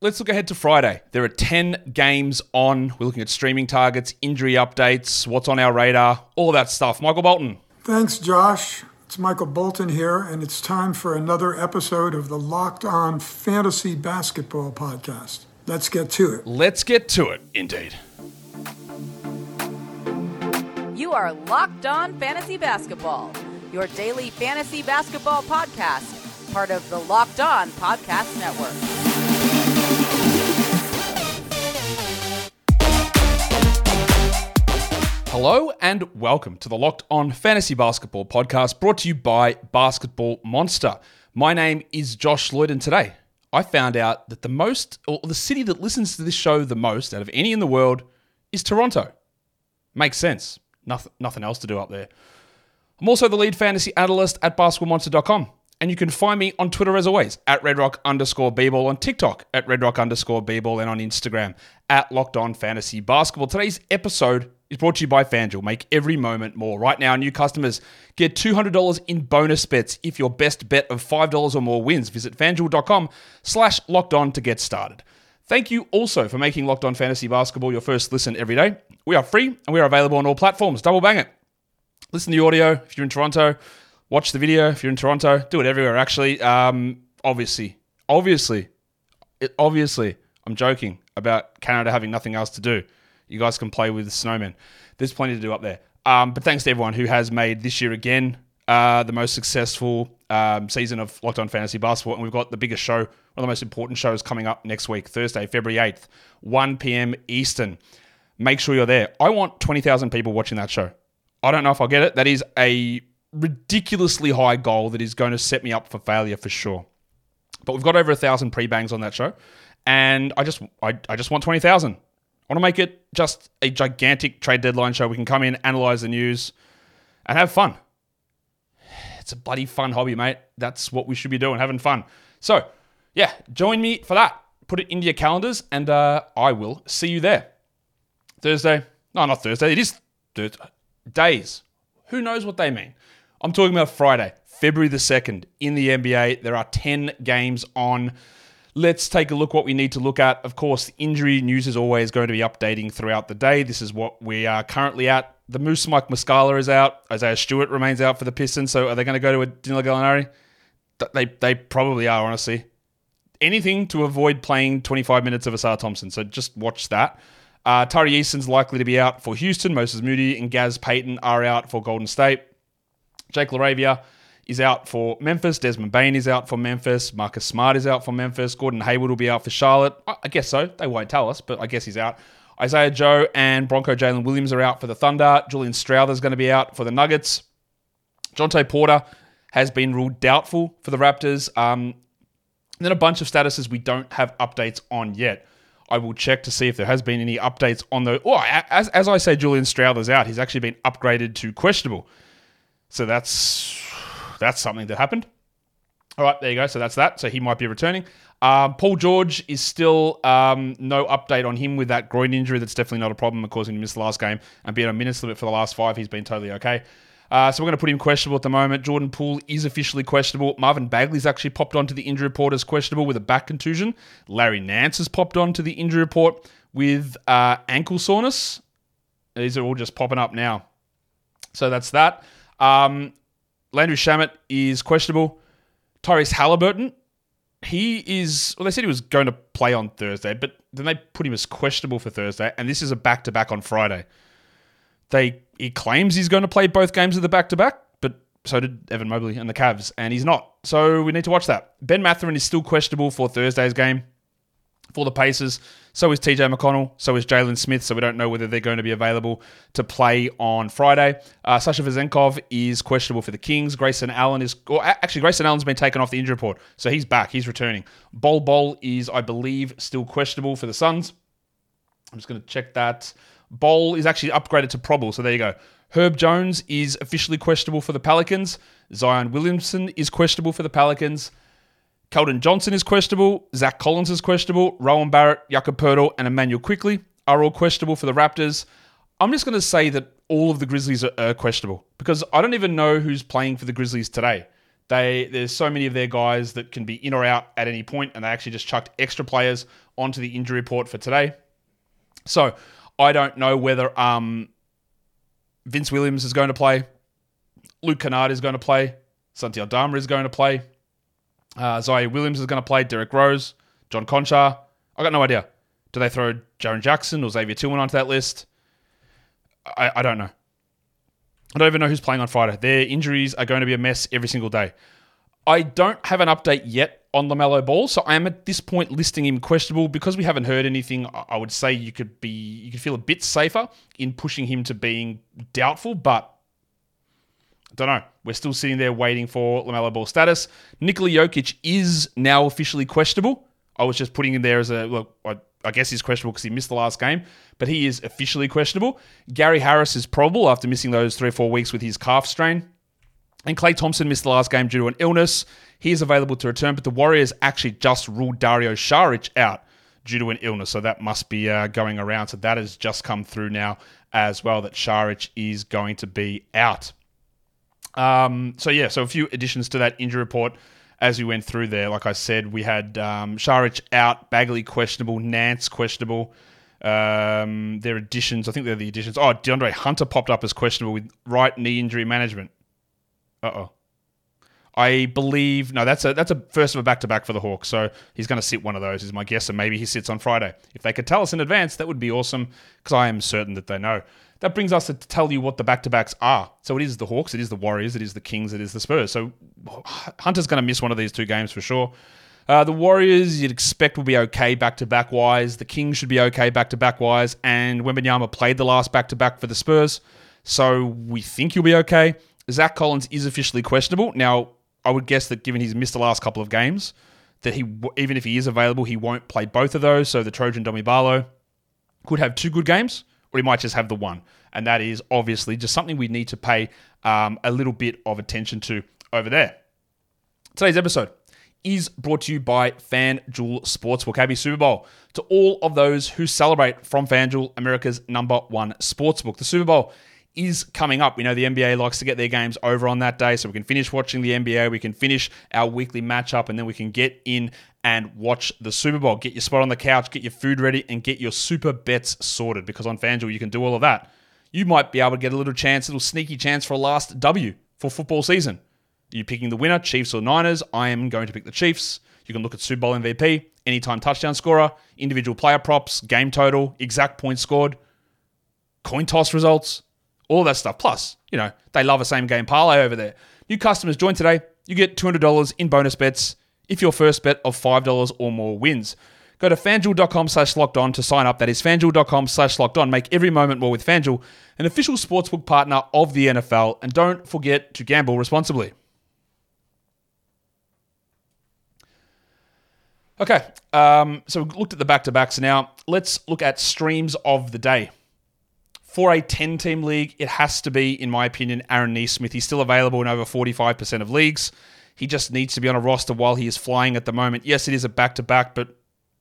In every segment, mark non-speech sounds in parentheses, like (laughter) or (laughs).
let's look ahead to Friday. There are 10 games on. We're looking at streaming targets, injury updates, what's on our radar, all that stuff. Michael Bolton. Thanks, Josh. It's Michael Bolton here, and it's time for another episode of the Locked On Fantasy Basketball Podcast. Let's get to it. Let's get to it, indeed. You are Locked On Fantasy Basketball, your daily fantasy basketball podcast, part of the Locked On Podcast Network. Hello and welcome to the Locked On Fantasy Basketball podcast brought to you by Basketball Monster. My name is Josh Lloyd, and today I found out that the most, or the city that listens to this show the most out of any in the world is Toronto. Makes sense. Nothing, nothing else to do up there. I'm also the lead fantasy analyst at basketballmonster.com. And you can find me on Twitter as always at redrock underscore bball, on TikTok at redrock underscore bball, and on Instagram at locked on fantasy basketball. Today's episode is brought to you by FanDuel. Make every moment more. Right now, new customers get $200 in bonus bets if your best bet of $5 or more wins. Visit fanduel.com slash locked on to get started. Thank you also for making Locked On Fantasy Basketball your first listen every day. We are free and we are available on all platforms. Double bang it. Listen to the audio if you're in Toronto. Watch the video if you're in Toronto. Do it everywhere, actually. Um, obviously, obviously, it, obviously, I'm joking about Canada having nothing else to do. You guys can play with the snowmen. There's plenty to do up there. Um, but thanks to everyone who has made this year again uh, the most successful um, season of Locked On Fantasy Basketball. And we've got the biggest show, one of the most important shows coming up next week, Thursday, February 8th, 1 p.m. Eastern. Make sure you're there. I want 20,000 people watching that show. I don't know if I'll get it. That is a ridiculously high goal that is going to set me up for failure for sure. But we've got over a thousand pre-bangs on that show, and I just I, I just want twenty thousand. Want to make it just a gigantic trade deadline show. We can come in, analyze the news, and have fun. It's a bloody fun hobby, mate. That's what we should be doing, having fun. So, yeah, join me for that. Put it into your calendars, and uh, I will see you there. Thursday. No, not Thursday. It is Thursday. Days. Who knows what they mean? I'm talking about Friday, February the 2nd in the NBA. There are 10 games on. Let's take a look what we need to look at. Of course, injury news is always going to be updating throughout the day. This is what we are currently at. The Moose Mike Muscala is out. Isaiah Stewart remains out for the Pistons. So are they going to go to a Danilo Gallinari? They, they probably are, honestly. Anything to avoid playing 25 minutes of Ausar Thompson. So just watch that. Uh, Tari Eason's likely to be out for Houston. Moses Moody and Gaz Payton are out for Golden State. Jake LaRavia is out for Memphis. Desmond Bane is out for Memphis. Marcus Smart is out for Memphis. Gordon Hayward will be out for Charlotte. I guess so. They won't tell us, but I guess he's out. Isaiah Joe and Bronco Jalen Williams are out for the Thunder. Julian Strawther is going to be out for the Nuggets. Jontay Porter has been ruled doubtful for the Raptors. Um, then a bunch of statuses we don't have updates on yet. I will check to see if there has been any updates on the. Oh, as, as I say, Julian Strawther's out. He's actually been upgraded to questionable. So that's that's something that happened. All right, there you go. So that's that. So he might be returning. Um, Paul George is still um, no update on him with that groin injury. That's definitely not a problem, causing him miss the last game and being on minutes limit for the last five. He's been totally okay. Uh, so we're going to put him questionable at the moment. Jordan Poole is officially questionable. Marvin Bagley's actually popped onto the injury report as questionable with a back contusion. Larry Nance has popped onto the injury report with uh, ankle soreness. These are all just popping up now. So that's that. Um, Landry Shamet is questionable. Tyrese Halliburton, he is. Well, they said he was going to play on Thursday, but then they put him as questionable for Thursday, and this is a back to back on Friday. They he claims he's going to play both games of the back to back, but so did Evan Mobley and the Cavs, and he's not. So we need to watch that. Ben Mathurin is still questionable for Thursday's game for the Pacers. So is TJ McConnell. So is Jalen Smith. So we don't know whether they're going to be available to play on Friday. Uh, Sasha Vezenkov is questionable for the Kings. Grayson Allen is, or actually, Grayson Allen's been taken off the injury report. So he's back. He's returning. Bol Bol is, I believe, still questionable for the Suns. I'm just going to check that. Bol is actually upgraded to probable. So there you go. Herb Jones is officially questionable for the Pelicans. Zion Williamson is questionable for the Pelicans. Keldon Johnson is questionable. Zach Collins is questionable. Rowan Barrett, Jakob Poeltl, and Immanuel Quickley are all questionable for the Raptors. I'm just going to say that all of the Grizzlies are, are questionable because I don't even know who's playing for the Grizzlies today. They there's so many of their guys that can be in or out at any point, and they actually just chucked extra players onto the injury report for today. So I don't know whether um, Vince Williams is going to play, Luke Kennard is going to play, Santi Aldama is going to play, uh, Ziaire Williams is going to play, Derrick Rose, John Konchar. I got no idea. Do they throw Jaren Jackson or Xavier Tillman onto that list? I, I don't know. I don't even know who's playing on Friday. Their injuries are going to be a mess every single day. I don't have an update yet on LaMelo Ball, so I am at this point listing him questionable because we haven't heard anything. I would say you could be you could feel a bit safer in pushing him to being doubtful, but Don't know. We're still sitting there waiting for LaMelo Ball status. Nikola Jokic is now officially questionable. I was just putting him there as a look. I, I guess he's questionable because he missed the last game, but he is officially questionable. Gary Harris is probable after missing those three or four weeks with his calf strain. And Klay Thompson missed the last game due to an illness. He is available to return, but the Warriors actually just ruled Dario Saric out due to an illness. So that must be uh, going around. So that has just come through now as well that Saric is going to be out. Um, so yeah, so a few additions to that injury report as we went through there. Like I said, we had um, out, Bagley questionable, Nance questionable. Um, their additions, I think they're the additions. Oh, DeAndre Hunter popped up as questionable with right knee injury management. Uh oh. I believe no, that's a that's a first of a back to back for the Hawks. So he's going to sit one of those, is my guess, and maybe he sits on Friday. If they could tell us in advance, that would be awesome because I am certain that they know. That brings us to tell you what the back to backs are. So it is the Hawks, it is the Warriors, it is the Kings, it is the Spurs. So Hunter's going to miss one of these two games for sure. Uh, the Warriors, you'd expect, will be okay back to back wise. The Kings should be okay back to back wise. And Wembanyama played the last back to back for the Spurs. So we think he'll be okay. Zach Collins is officially questionable. Now, I would guess that given he's missed the last couple of games, that he even if he is available, he won't play both of those. So the Trojan Domi Barlow could have two good games, or he might just have the one. And that is obviously just something we need to pay um, a little bit of attention to over there. Today's episode is brought to you by FanDuel Sportsbook. Happy Super Bowl to all of those who celebrate from FanDuel, America's number one sportsbook. The Super Bowl is coming up. We know the NBA likes to get their games over on that day, so we can finish watching the NBA, we can finish our weekly matchup, and then we can get in and watch the Super Bowl. Get your spot on the couch, get your food ready, and get your super bets sorted because on FanDuel you can do all of that. You might be able to get a little chance, a little sneaky chance for a last W for football season. Are you picking the winner, Chiefs or Niners? I am going to pick the Chiefs. You can look at Super Bowl MVP, anytime touchdown scorer, individual player props, game total, exact points scored, coin toss results all that stuff. Plus, you know, they love a same game parlay over there. New customers join today. You get $200 in bonus bets if your first bet of $5 or more wins. Go to fanduel.com slash locked on to sign up. That is fanduel.com slash locked on. Make every moment more with Fanduel, an official sportsbook partner of the NFL. And don't forget to gamble responsibly. Okay, um, so we looked at the back to backs. Now let's look at streams of the day for a 10 team league, it has to be, in my opinion, Aaron Nesmith. He's still available in over 45% of leagues. He just needs to be on a roster while he is flying at the moment. Yes, it is a back to back, but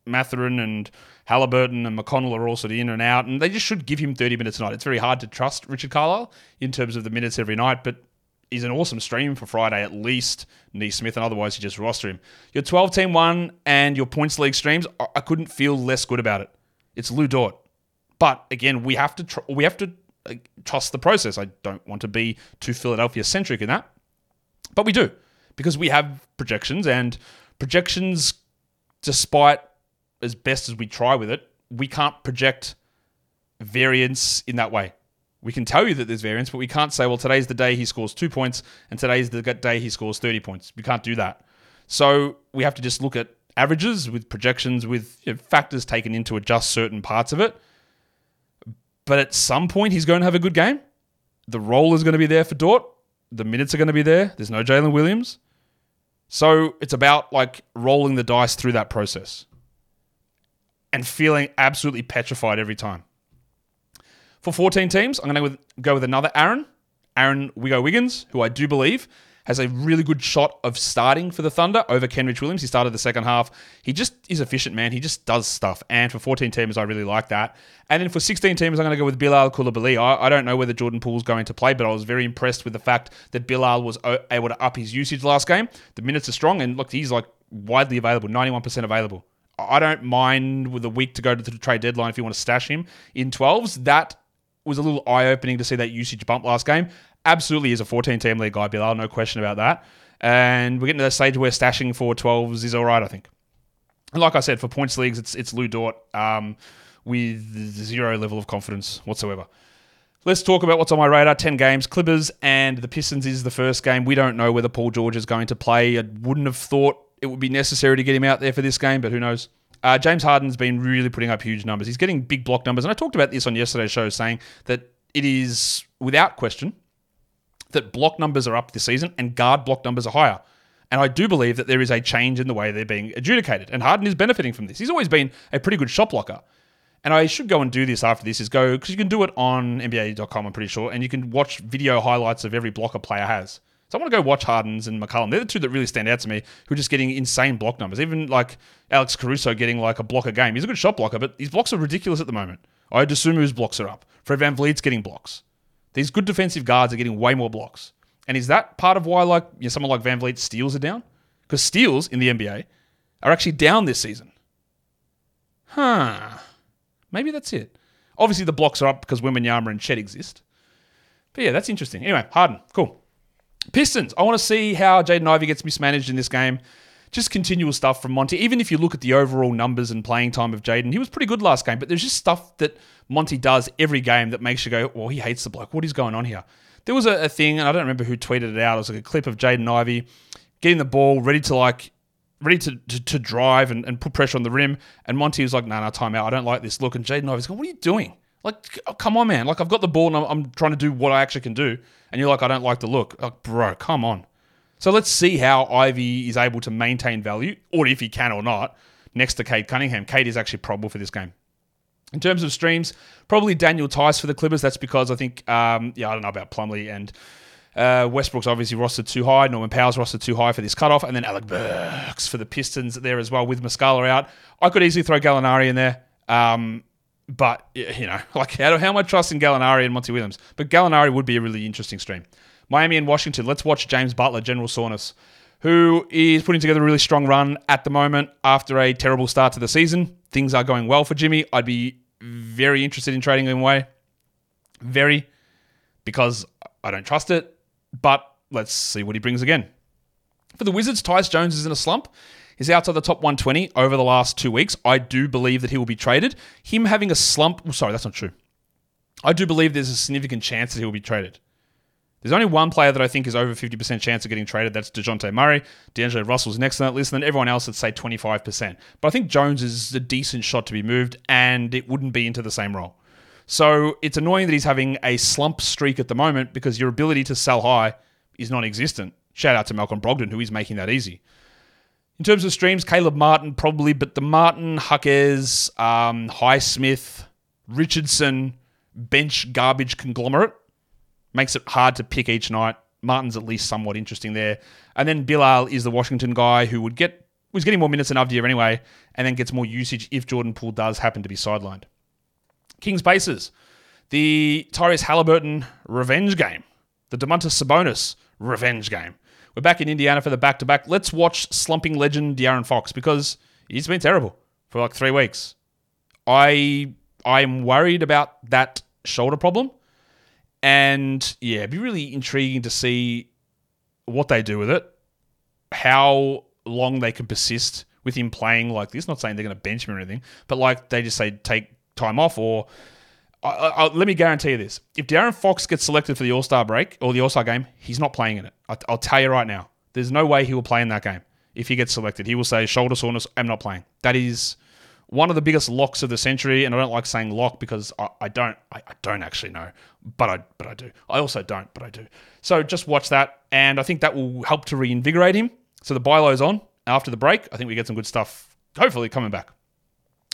Mathurin and Halliburton and McConnell are also in and out, and they just should give him 30 minutes a night. It's very hard to trust Richard Carlisle in terms of the minutes every night, but he's an awesome stream for Friday at least, Nesmith, and otherwise you just roster him. Your 12 team one and your points league streams, I couldn't feel less good about it. It's Lu Dort. But again, we have to tr- we have to uh, trust the process. I don't want to be too Philadelphia centric in that, but we do because we have projections and projections. Despite as best as we try with it, we can't project variance in that way. We can tell you that there's variance, but we can't say, well, today's the day he scores two points and today's the day he scores 30 points. We can't do that. So we have to just look at averages with projections, with you know, factors taken into adjust certain parts of it. But at some point, he's going to have a good game. The role is going to be there for Dort. The minutes are going to be there. There's no Jalen Williams. So it's about like rolling the dice through that process and feeling absolutely petrified every time. For 14 teams, I'm going to go with another Aaron, Aaron Wigo Wiggins, who I do believe has a really good shot of starting for the Thunder over Kenrich Williams. He started the second half. He just is efficient, man. He just does stuff. And for 14 teamers, I really like that. And then for 16 teamers, I'm going to go with Bilal Coulibaly. I, I don't know whether Jordan Poole's going to play, but I was very impressed with the fact that Bilal was uh, able to up his usage last game. The minutes are strong, and look, he's like widely available, 91% available. I don't mind with a week to go to the trade deadline if you want to stash him in 12s. That was a little eye opening to see that usage bump last game. Absolutely is a 14 team league guy, Bilal, no question about that. And we're getting to that stage where stashing for 12s is all right, I think. And like I said, for points leagues, it's it's Lu Dort um, with zero level of confidence whatsoever. Let's talk about what's on my radar. 10 games. Clippers and the Pistons is the first game. We don't know whether Paul George is going to play. I wouldn't have thought it would be necessary to get him out there for this game, but who knows? Uh, James Harden's been really putting up huge numbers. He's getting big block numbers. And I talked about this on yesterday's show, saying that it is without question that block numbers are up this season and guard block numbers are higher. And I do believe that there is a change in the way they're being adjudicated. And Harden is benefiting from this. He's always been a pretty good shot blocker. And I should go and do this after this is go, because you can do it on NBA.com, I'm pretty sure, and you can watch video highlights of every block a player has. So I want to go watch Harden's and McCollum. They're the two that really stand out to me, who are just getting insane block numbers. Even like Alex Caruso getting like a block a game. He's a good shot blocker, but his blocks are ridiculous at the moment. Ayo Dosunmu's blocks are up. Fred Van VanVleet's getting blocks. These good defensive guards are getting way more blocks. And is that part of why like you know, someone like VanVleet steals are down? Because steals in the NBA are actually down this season. Huh. Maybe that's it. Obviously the blocks are up because Wembanyama and Chet exist. But yeah, that's interesting. Anyway, Harden, cool. Pistons. I want to see how Jaden Ivey gets mismanaged in this game. Just continual stuff from Monty. Even if you look at the overall numbers and playing time of Jaden, he was pretty good last game. But there's just stuff that Monty does every game that makes you go, well, he hates the bloke. What is going on here? There was a, a thing, and I don't remember who tweeted it out. It was like a clip of Jaden Ivey getting the ball ready to like ready to, to, to drive and, and, put pressure on the rim. And Monty was like, no, nah, no, nah, time out. I don't like this look. And Jaden Ivey's going, what are you doing? Like, oh, come on, man. Like, I've got the ball and I'm, I'm, trying to do what I actually can do. And you're like, I don't like the look. Like, bro, come on. So let's see how Ivey is able to maintain value, or if he can or not, next to Cade Cunningham. Cade is actually probable for this game. In terms of streams, probably Daniel Theis for the Clippers. That's because I think, um, yeah, I don't know about Plumlee and uh, Westbrook's obviously rostered too high. Norman Powell's rostered too high for this cutoff. And then Alec Burks for the Pistons there as well with Muscala out. I could easily throw Gallinari in there. Um, but, you know, (laughs) like how, how am I trusting Gallinari and Monty Williams? But Gallinari would be a really interesting stream. Miami and Washington. Let's watch James Butler, General Soreness, who is putting together a really strong run at the moment after a terrible start to the season. Things are going well for Jimmy. I'd be very interested in trading him away. Very, because I don't trust it. But let's see what he brings again. For the Wizards, Tyus Jones is in a slump. He's outside the top 120 over the last two weeks. I do believe that he will be traded. Him having a slump, sorry, that's not true. I do believe there's a significant chance that he will be traded. There's only one player that I think is over 50% chance of getting traded. That's Dejounte Murray. D'Angelo Russell's next on that list, and then everyone else would say 25%. But I think Jones is a decent shot to be moved, and it wouldn't be into the same role. So it's annoying that he's having a slump streak at the moment because your ability to sell high is non existent. Shout out to Malcolm Brogdon, who is making that easy. In terms of streams, Caleb Martin probably, but the Martin, Huckers, um, Highsmith, Richardson, bench garbage conglomerate makes it hard to pick each night. Martin's at least somewhat interesting there. And then Bilal is the Washington guy who would get was getting more minutes than Avdija anyway, and then gets more usage if Jordan Poole does happen to be sidelined. Kings Pacers. the Tyrese Halliburton revenge game, the Domantas Sabonis revenge game. We're back in Indiana for the back to back. Let's watch slumping legend De'Aaron Fox because he's been terrible for like three weeks. I I'm worried about that shoulder problem. And yeah, it'd be really intriguing to see what they do with it, how long they can persist with him playing like this. Not saying they're going to bench him or anything, but like they just say take time off or. I, I, let me guarantee you this: if De'Aaron Fox gets selected for the All Star break or the All Star game, he's not playing in it. I, I'll tell you right now. There's no way he will play in that game if he gets selected. He will say shoulder soreness. I'm not playing. That is one of the biggest locks of the century, and I don't like saying lock because I, I don't I, I, don't actually know, but I but I do. I also don't, but I do. So just watch that, and I think that will help to reinvigorate him. So the buy low's on after the break. I think we get some good stuff. Hopefully coming back.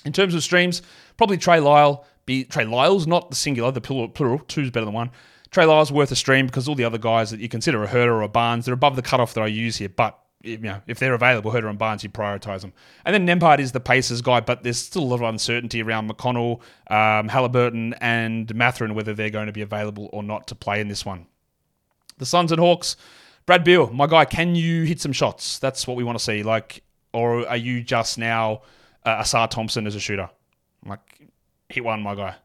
In terms of streams, probably Trey Lyle. Be Trey Lyles, not the singular, the plural. plural two's better than one. Trey Lyles worth a stream because all the other guys that you consider a Huerter or a Barnes, they're above the cutoff that I use here. But you know, if they're available, Huerter and Barnes, you prioritise them. And then Nembhard is the Pacers guy, but there's still a lot of uncertainty around McConnell, um, Halliburton, and Mathurin whether they're going to be available or not to play in this one. The Suns and Hawks, Brad Beal, my guy, can you hit some shots? That's what we want to see. Like, or are you just now uh, Ausar Thompson as a shooter? Like, hit one, my guy.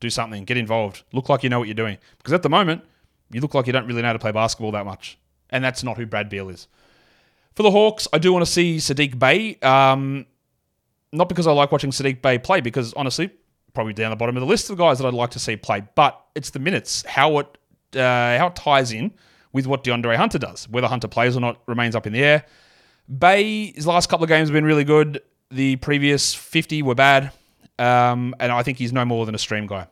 Do something. Get involved. Look like you know what you're doing. Because at the moment, you look like you don't really know how to play basketball that much. And that's not who Brad Beal is. For the Hawks, I do want to see Sadiq Bey. Um, not because I like watching Sadiq Bey play, because honestly, probably down the bottom of the list of guys that I'd like to see play. But it's the minutes, how it uh, how it ties in with what DeAndre Hunter does. Whether Hunter plays or not remains up in the air. Bey, his last couple of games have been really good. The previous 50 were bad. Um, and I think he's no more than a stream guy.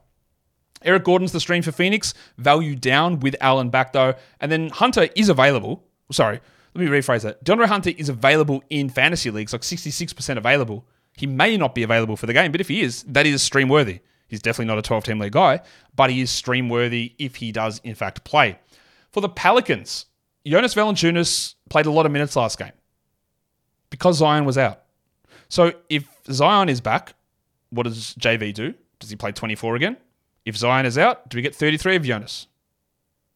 Eric Gordon's the stream for Phoenix, value down with Allen back though. And then Hunter is available. Sorry, let me rephrase that. DeAndre Hunter is available in fantasy leagues, like 66% available. He may not be available for the game, but if he is, that is stream worthy. He's definitely not a 12 team league guy, but he is stream worthy if he does, in fact, play. For the Pelicans, Jonas Valanciunas played a lot of minutes last game because Zion was out. So if Zion is back, what does JV do? Does he play 24 again? If Zion is out, do we get 33 of Jonas?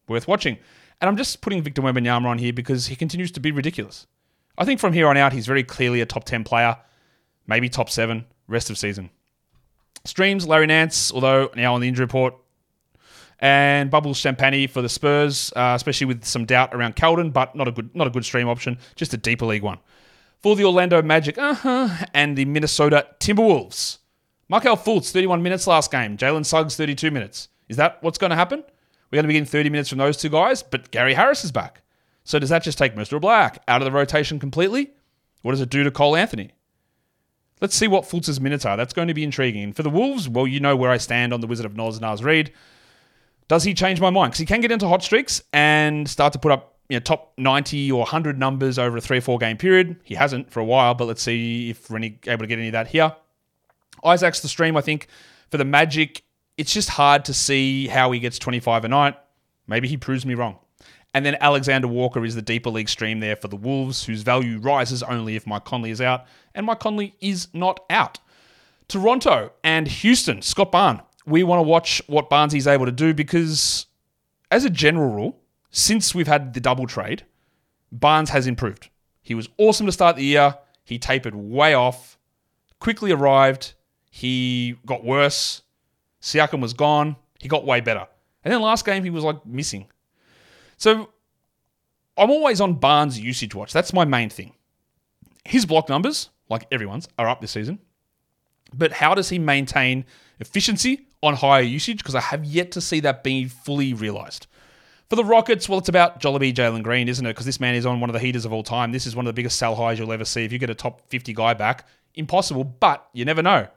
Worth watching. And I'm just putting Victor Wembanyama on here because he continues to be ridiculous. I think from here on out, he's very clearly a top 10 player, maybe top 7 rest of season. Streams, Larry Nance, although now on the injury report, and Bubbles Champagne for the Spurs, uh, especially with some doubt around Keldon, but not a good not a good stream option, just a deeper league one. For the Orlando Magic, uh-huh, and the Minnesota Timberwolves. Markelle Fultz, 31 minutes last game. Jalen Suggs, 32 minutes. Is that what's going to happen? We're going to be getting 30 minutes from those two guys, but Gary Harris is back. So does that just take Mr. Black out of the rotation completely? What does it do to Cole Anthony? Let's see what Fultz's minutes are. That's going to be intriguing. For the Wolves, well, you know where I stand on the Wizard of Knowles and Oz, Naz Reid. Does he change my mind? Because he can get into hot streaks and start to put up you know, top 90 or 100 numbers over a three or four game period. He hasn't for a while, but let's see if we're any, able to get any of that here. Isaac's the stream, I think, for the Magic it's just hard to see how he gets 25 a night. Maybe he proves me wrong. And then Alexander Walker is the deeper league stream there for the Wolves, whose value rises only if Mike Conley is out, and Mike Conley is not out. Toronto and Houston, Scott Barnes. We want to watch what Barnes is able to do because, as a general rule, since we've had the double trade, Barnes has improved. He was awesome to start the year. He tapered way off, Quickley arrived. He got worse. Siakam was gone. He got way better. And then last game, he was like missing. So I'm always on Barnes' usage watch. That's my main thing. His block numbers, like everyone's, are up this season. But how does he maintain efficiency on higher usage? Because I have yet to see that being fully realized. For the Rockets, well, it's about Jollibee Jalen Green, isn't it? Because this man is on one of the heaters of all time. This is one of the biggest sell highs you'll ever see. If you get a top 50 guy back, impossible, but you never know.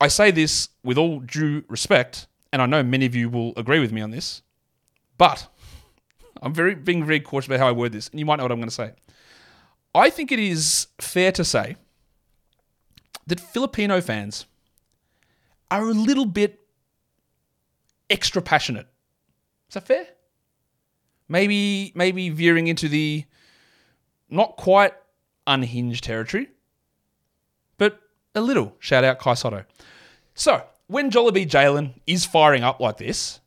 I say this with all due respect, and I know many of you will agree with me on this, but I'm very being very cautious about how I word this, and you might know what I'm going to say. I think it is fair to say that Filipino fans are a little bit extra passionate. Is that fair? Maybe maybe veering into the not quite unhinged territory, a little. Shout out Kai Sotto. So, when Jollibee Jalen is firing up like this,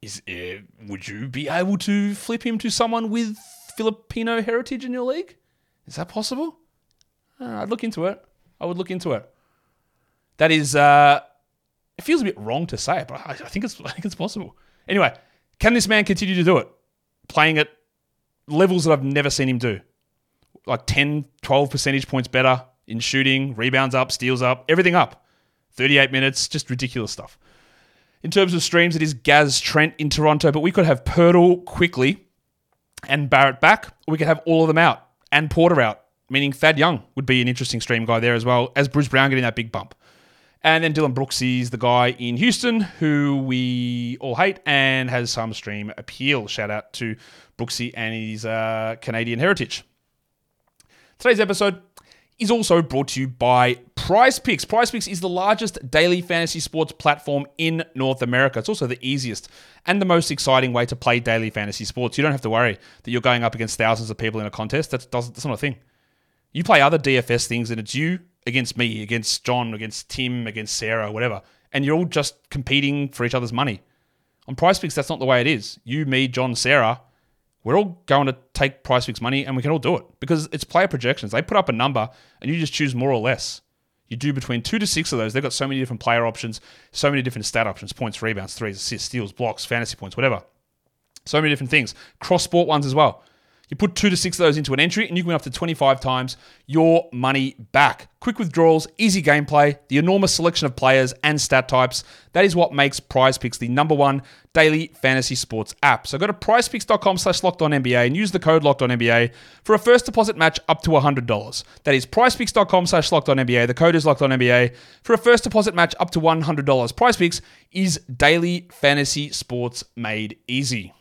is uh, would you be able to flip him to someone with Filipino heritage in your league? Is that possible? Uh, I'd look into it. I would look into it. That is, uh, it feels a bit wrong to say it, but I, I think it's (laughs) I think it's possible. Anyway, can this man continue to do it? Playing at levels that I've never seen him do. Like 10, 12 percentage points better in shooting, rebounds up, steals up, everything up. 38 minutes, just ridiculous stuff. In terms of streams, it is Gaz Trent in Toronto, but we could have Poeltl Quickley and Barrett back, we could have all of them out and Porter out, meaning Thad Young would be an interesting stream guy there as well, as Bruce Brown getting that big bump. And then Dillon Brooks is the guy in Houston who we all hate and has some stream appeal. Shout out to Brooksy and his uh, Canadian heritage. Today's episode is also brought to you by Prize Picks. Prize Picks is the largest daily fantasy sports platform in North America. It's also the easiest and the most exciting way to play daily fantasy sports. You don't have to worry that you're going up against thousands of people in a contest. That's, that's not a thing. You play other DFS things and it's you against me, against John, against Tim, against Sarah, whatever. And you're all just competing for each other's money. On Prize Picks, that's not the way it is. You, me, John, Sarah, we're all going to take Prize Picks money and we can all do it because it's player projections. They put up a number and you just choose more or less. You do between two to six of those. They've got so many different player options, so many different stat options points, rebounds, threes, assists, steals, blocks, fantasy points, whatever. So many different things. Cross sport ones as well. You put two to six of those into an entry, and you can win up to 25 times your money back. Quick withdrawals, easy gameplay, the enormous selection of players and stat types. That is what makes Prize Picks the number one daily fantasy sports app. So go to prizepicks.com slash NBA and use the code locked on NBA for a first deposit match up to $100. That is prizepicks.com slash NBA. The code is locked on NBA for a first deposit match up to $100. Prize Picks is daily fantasy sports made easy.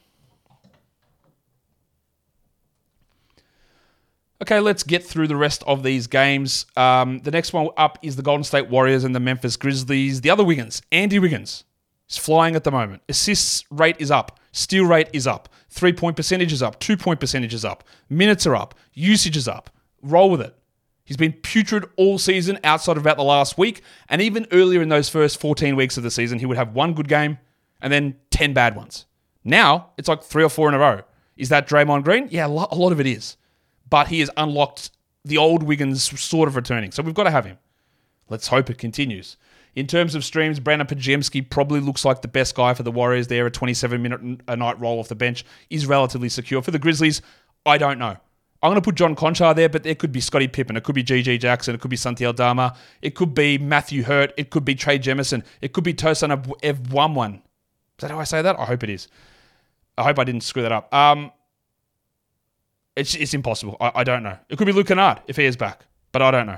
Okay, let's get through the rest of these games. Um, the next one up is the Golden State Warriors and the Memphis Grizzlies. The other Wiggins, Andy Wiggins, is flying at the moment. Assists rate is up. Steal rate is up. Three point percentage is up. Two point percentage is up. Minutes are up. Usage is up. Roll with it. He's been putrid all season outside of about the last week. And even earlier in those first 14 weeks of the season, he would have one good game and then 10 bad ones. Now, it's like three or four in a row. Is that Draymond Green? Yeah, a lot of it is but he has unlocked the old Wiggins sort of returning. So we've got to have him. Let's hope it continues. In terms of streams, Brandin Podziemski probably looks like the best guy for the Warriors there. A 27 minute a night roll off the bench is relatively secure. For the Grizzlies, I don't know. I'm going to put John Konchar there, but it could be Scottie Pippen. It could be GG Jackson. It could be Santi Aldama. It could be Matthew Hurt. It could be Trey Jemison. It could be Tosan Ev. Is that how I say that? I hope it is. I hope I didn't screw that up. Um, it's, it's impossible. I, I don't know. It could be Luke Kennard if he is back, but I don't know.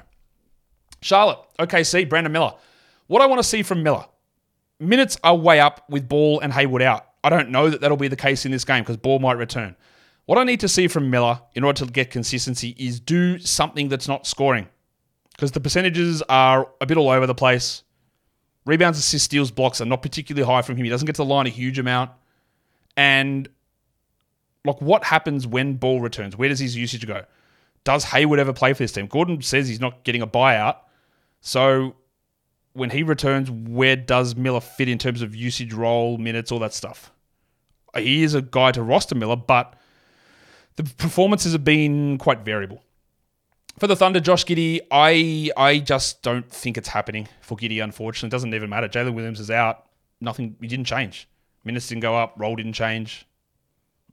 Charlotte, OKC, Brandon Miller. What I want to see from Miller, minutes are way up with Ball and Hayward out. I don't know that that'll be the case in this game because Ball might return. What I need to see from Miller in order to get consistency is do something that's not scoring because the percentages are a bit all over the place. Rebounds, assists, steals, blocks are not particularly high from him. He doesn't get to the line a huge amount. And like what happens when ball returns? Where does his usage go? Does Hayward ever play for this team? Gordon says he's not getting a buyout. So when he returns, where does Miller fit in terms of usage role, minutes, all that stuff? He is a guy to roster Miller, but the performances have been quite variable. For the Thunder, Josh Giddey, I I just don't think it's happening for Giddey, unfortunately. It doesn't even matter. Jalen Williams is out. Nothing, he didn't change. Minutes didn't go up, role didn't change.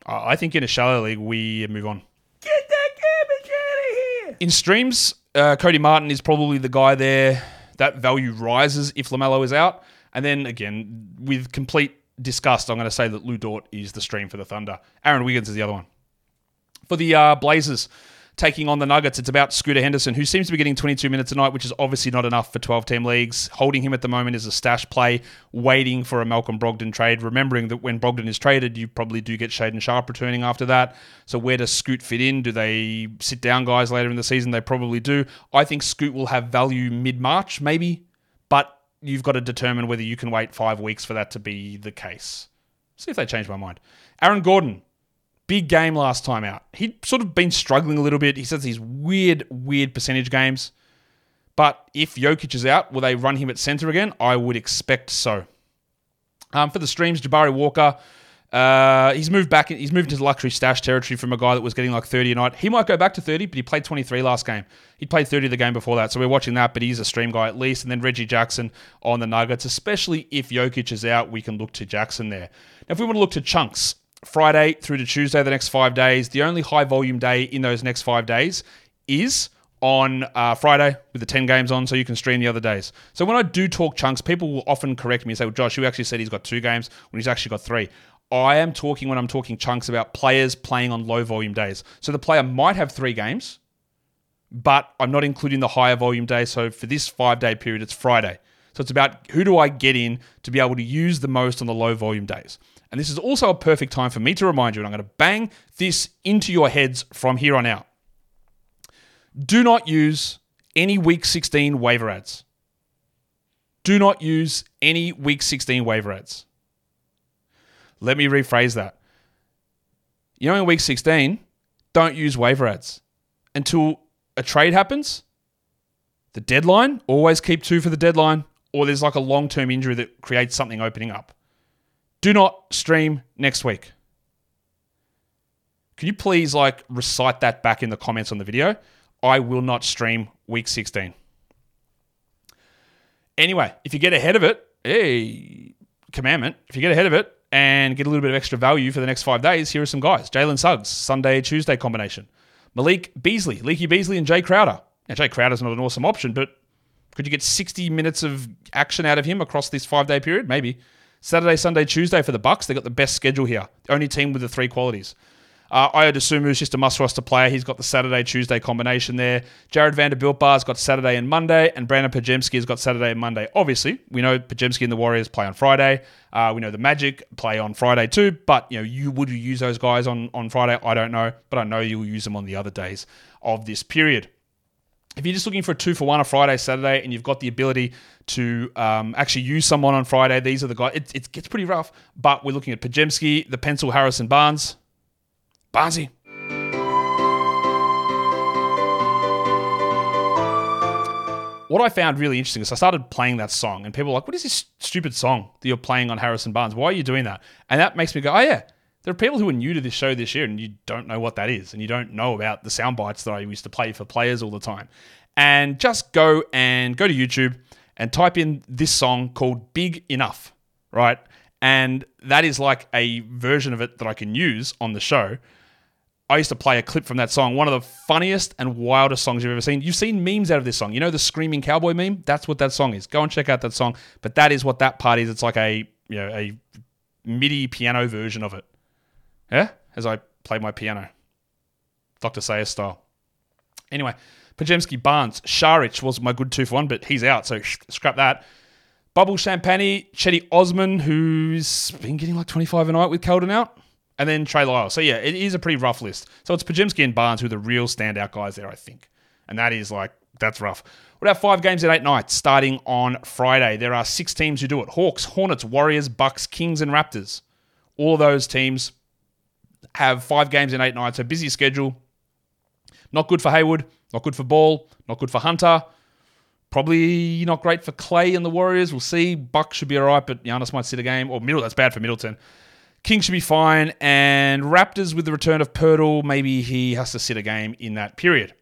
I think in a shallow league, we move on. Get that garbage out of here! In streams, uh, Cody Martin is probably the guy there. That value rises if LaMelo is out. And then again, with complete disgust, I'm going to say that Lu Dort is the stream for the Thunder. Aaron Wiggins is the other one. For the uh, Blazers, taking on the Nuggets. It's about Scooter Henderson, who seems to be getting 22 minutes a night, which is obviously not enough for 12 team leagues. Holding him at the moment is a stash play, waiting for a Malcolm Brogdon trade. Remembering that when Brogdon is traded, you probably do get Shaedon Sharpe returning after that. So where does Scoot fit in? Do they sit down guys later in the season? They probably do. I think Scoot will have value mid March, maybe, but you've got to determine whether you can wait five weeks for that to be the case. See if they change my mind. Aaron Gordon, Big game last time out. He'd sort of been struggling a little bit. He says these weird, weird percentage games. But if Jokic is out, will they run him at center again? I would expect so. Um, for the streams, Jabari Walker, uh, he's moved back. He's moved into luxury stash territory from a guy that was getting like 30 a night. He might go back to 30, but he played 23 last game. He played 30 the game before that, so we're watching that. But he's a stream guy at least. And then Reggie Jackson on the Nuggets, especially if Jokic is out, we can look to Jackson there. Now, if we want to look to chunks, Friday through to Tuesday, the next five days. The only high volume day in those next five days is on uh, Friday with the 10 games on, so you can stream the other days. So when I do talk chunks, people will often correct me and say, well, Josh, you actually said he's got two games when he's actually got three. I am talking when I'm talking chunks about players playing on low volume days. So the player might have three games, but I'm not including the higher volume day. So for this five day period, it's Friday. So it's about who do I get in to be able to use the most on the low volume days. And this is also a perfect time for me to remind you, and I'm going to bang this into your heads from here on out. Do not use any week 16 waiver ads. Do not use any week 16 waiver ads. Let me rephrase that. You know, in week 16, don't use waiver ads until a trade happens. The deadline, always keep two for the deadline, or there's like a long term injury that creates something opening up. Do not stream next week. Can you please like recite that back in the comments on the video? I will not stream week 16. Anyway, if you get ahead of it, hey, commandment, if you get ahead of it and get a little bit of extra value for the next five days, here are some guys. Jalen Suggs, Sunday, Tuesday combination. Malik Beasley, Leaky Beasley, and Jae Crowder. Now, Jae Crowder's not an awesome option, but could you get 60 minutes of action out of him across this five day period? Maybe. Saturday, Sunday, Tuesday for the Bucks. They got the best schedule here. The only team with the three qualities. Uh, Ayo Dosunmu is just a must roster player. He's got the Saturday Tuesday combination there. Jarred Vanderbilt Bar's got Saturday and Monday, and Brandin Podziemski has got Saturday and Monday. Obviously, we know Podziemski and the Warriors play on Friday. Uh, we know the Magic play on Friday too. But you know, you would you use those guys on on Friday? I don't know, but I know you'll use them on the other days of this period if you're just looking for a two for one on Friday, Saturday, and you've got the ability to um, actually use someone on Friday, these are the guys. It, it gets pretty rough, but we're looking at Podziemski, the pencil Harrison Barnes. Barnesy. What I found really interesting is I started playing that song, and people were like, What is this stupid song that you're playing on Harrison Barnes? Why are you doing that? And that makes me go, Oh, yeah. There are people who are new to this show this year, and you don't know what that is, and you don't know about the sound bites that I used to play for players all the time. And just go and go to YouTube and type in this song called Big Enough, right? And that is like a version of it that I can use on the show. I used to play a clip from that song, one of the funniest and wildest songs you've ever seen. You've seen memes out of this song. You know the screaming cowboy meme? That's what that song is. Go and check out that song. But that is what that part is. It's like a you know a MIDI piano version of it. Yeah, as I play my piano, Dr. Sayers style. Anyway, Podziemski, Barnes, Saric was my good two for one, but he's out, so scrap that. Bubble Champagne, Cedi Osman, who's been getting like 25 a night with Keldon out and then Trey Lyle. So yeah, it is a pretty rough list. So it's Podziemski and Barnes who are the real standout guys there, I think. And that is like that's rough. What about five games in eight nights starting on Friday? There are six teams who do it: Hawks, Hornets, Warriors, Bucks, Kings, and Raptors. All of those teams have five games in eight nights. A busy schedule. Not good for Hayward. Not good for Ball. Not good for Hunter. Probably not great for Klay and the Warriors. We'll see. Buck should be all right, but Giannis might sit a game. Or Middle. That's bad for Middleton. King should be fine. And Raptors with the return of Poeltl, maybe he has to sit a game in that period.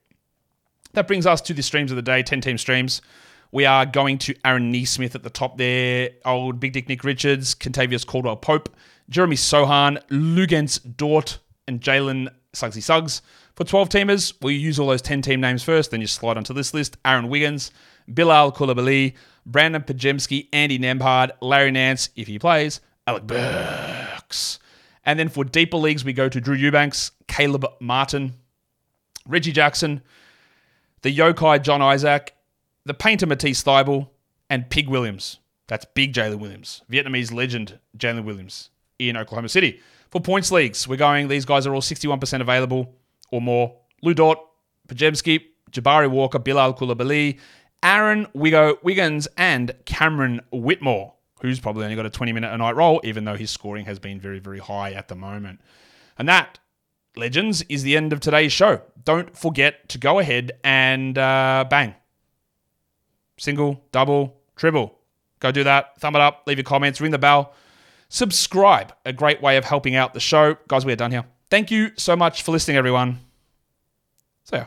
That brings us to the streams of the day, 10 team streams. We are going to Aaron Nesmith at the top there, old Big Dick Nick Richards, Kentavious Caldwell Pope, Jeremy Sochan, Luguentz Dort, and Jalen Suggsy Suggs. For 12 teamers, we use all those 10 team names first, then you slide onto this list. Aaron Wiggins, Bilal Coulibaly, Brandin Podziemski, Andy Nembhard, Larry Nance, if he plays, Alec Burks. And then for deeper leagues, we go to Drew Eubanks, Caleb Martin, Reggie Jackson, the Yokai John Isaac, the painter Matisse Thybulle, and Pig Williams. That's big Jalen Williams. Vietnamese legend Jalen Williams in Oklahoma City. For points leagues, we're going, these guys are all 61% available or more. Lu Dort, Podziemski, Jabari Walker, Bilal Coulibaly, Aaron Wigo Wiggins, and Cameron Whitmore, who's probably only got a 20 minute a night role, even though his scoring has been very, very high at the moment. And that, legends, is the end of today's show. Don't forget to go ahead and uh, bang. Single, double, triple. Go do that. Thumb it up, leave your comments, ring the bell. Subscribe, a great way of helping out the show. Guys, we are done here. Thank you so much for listening, everyone. See ya.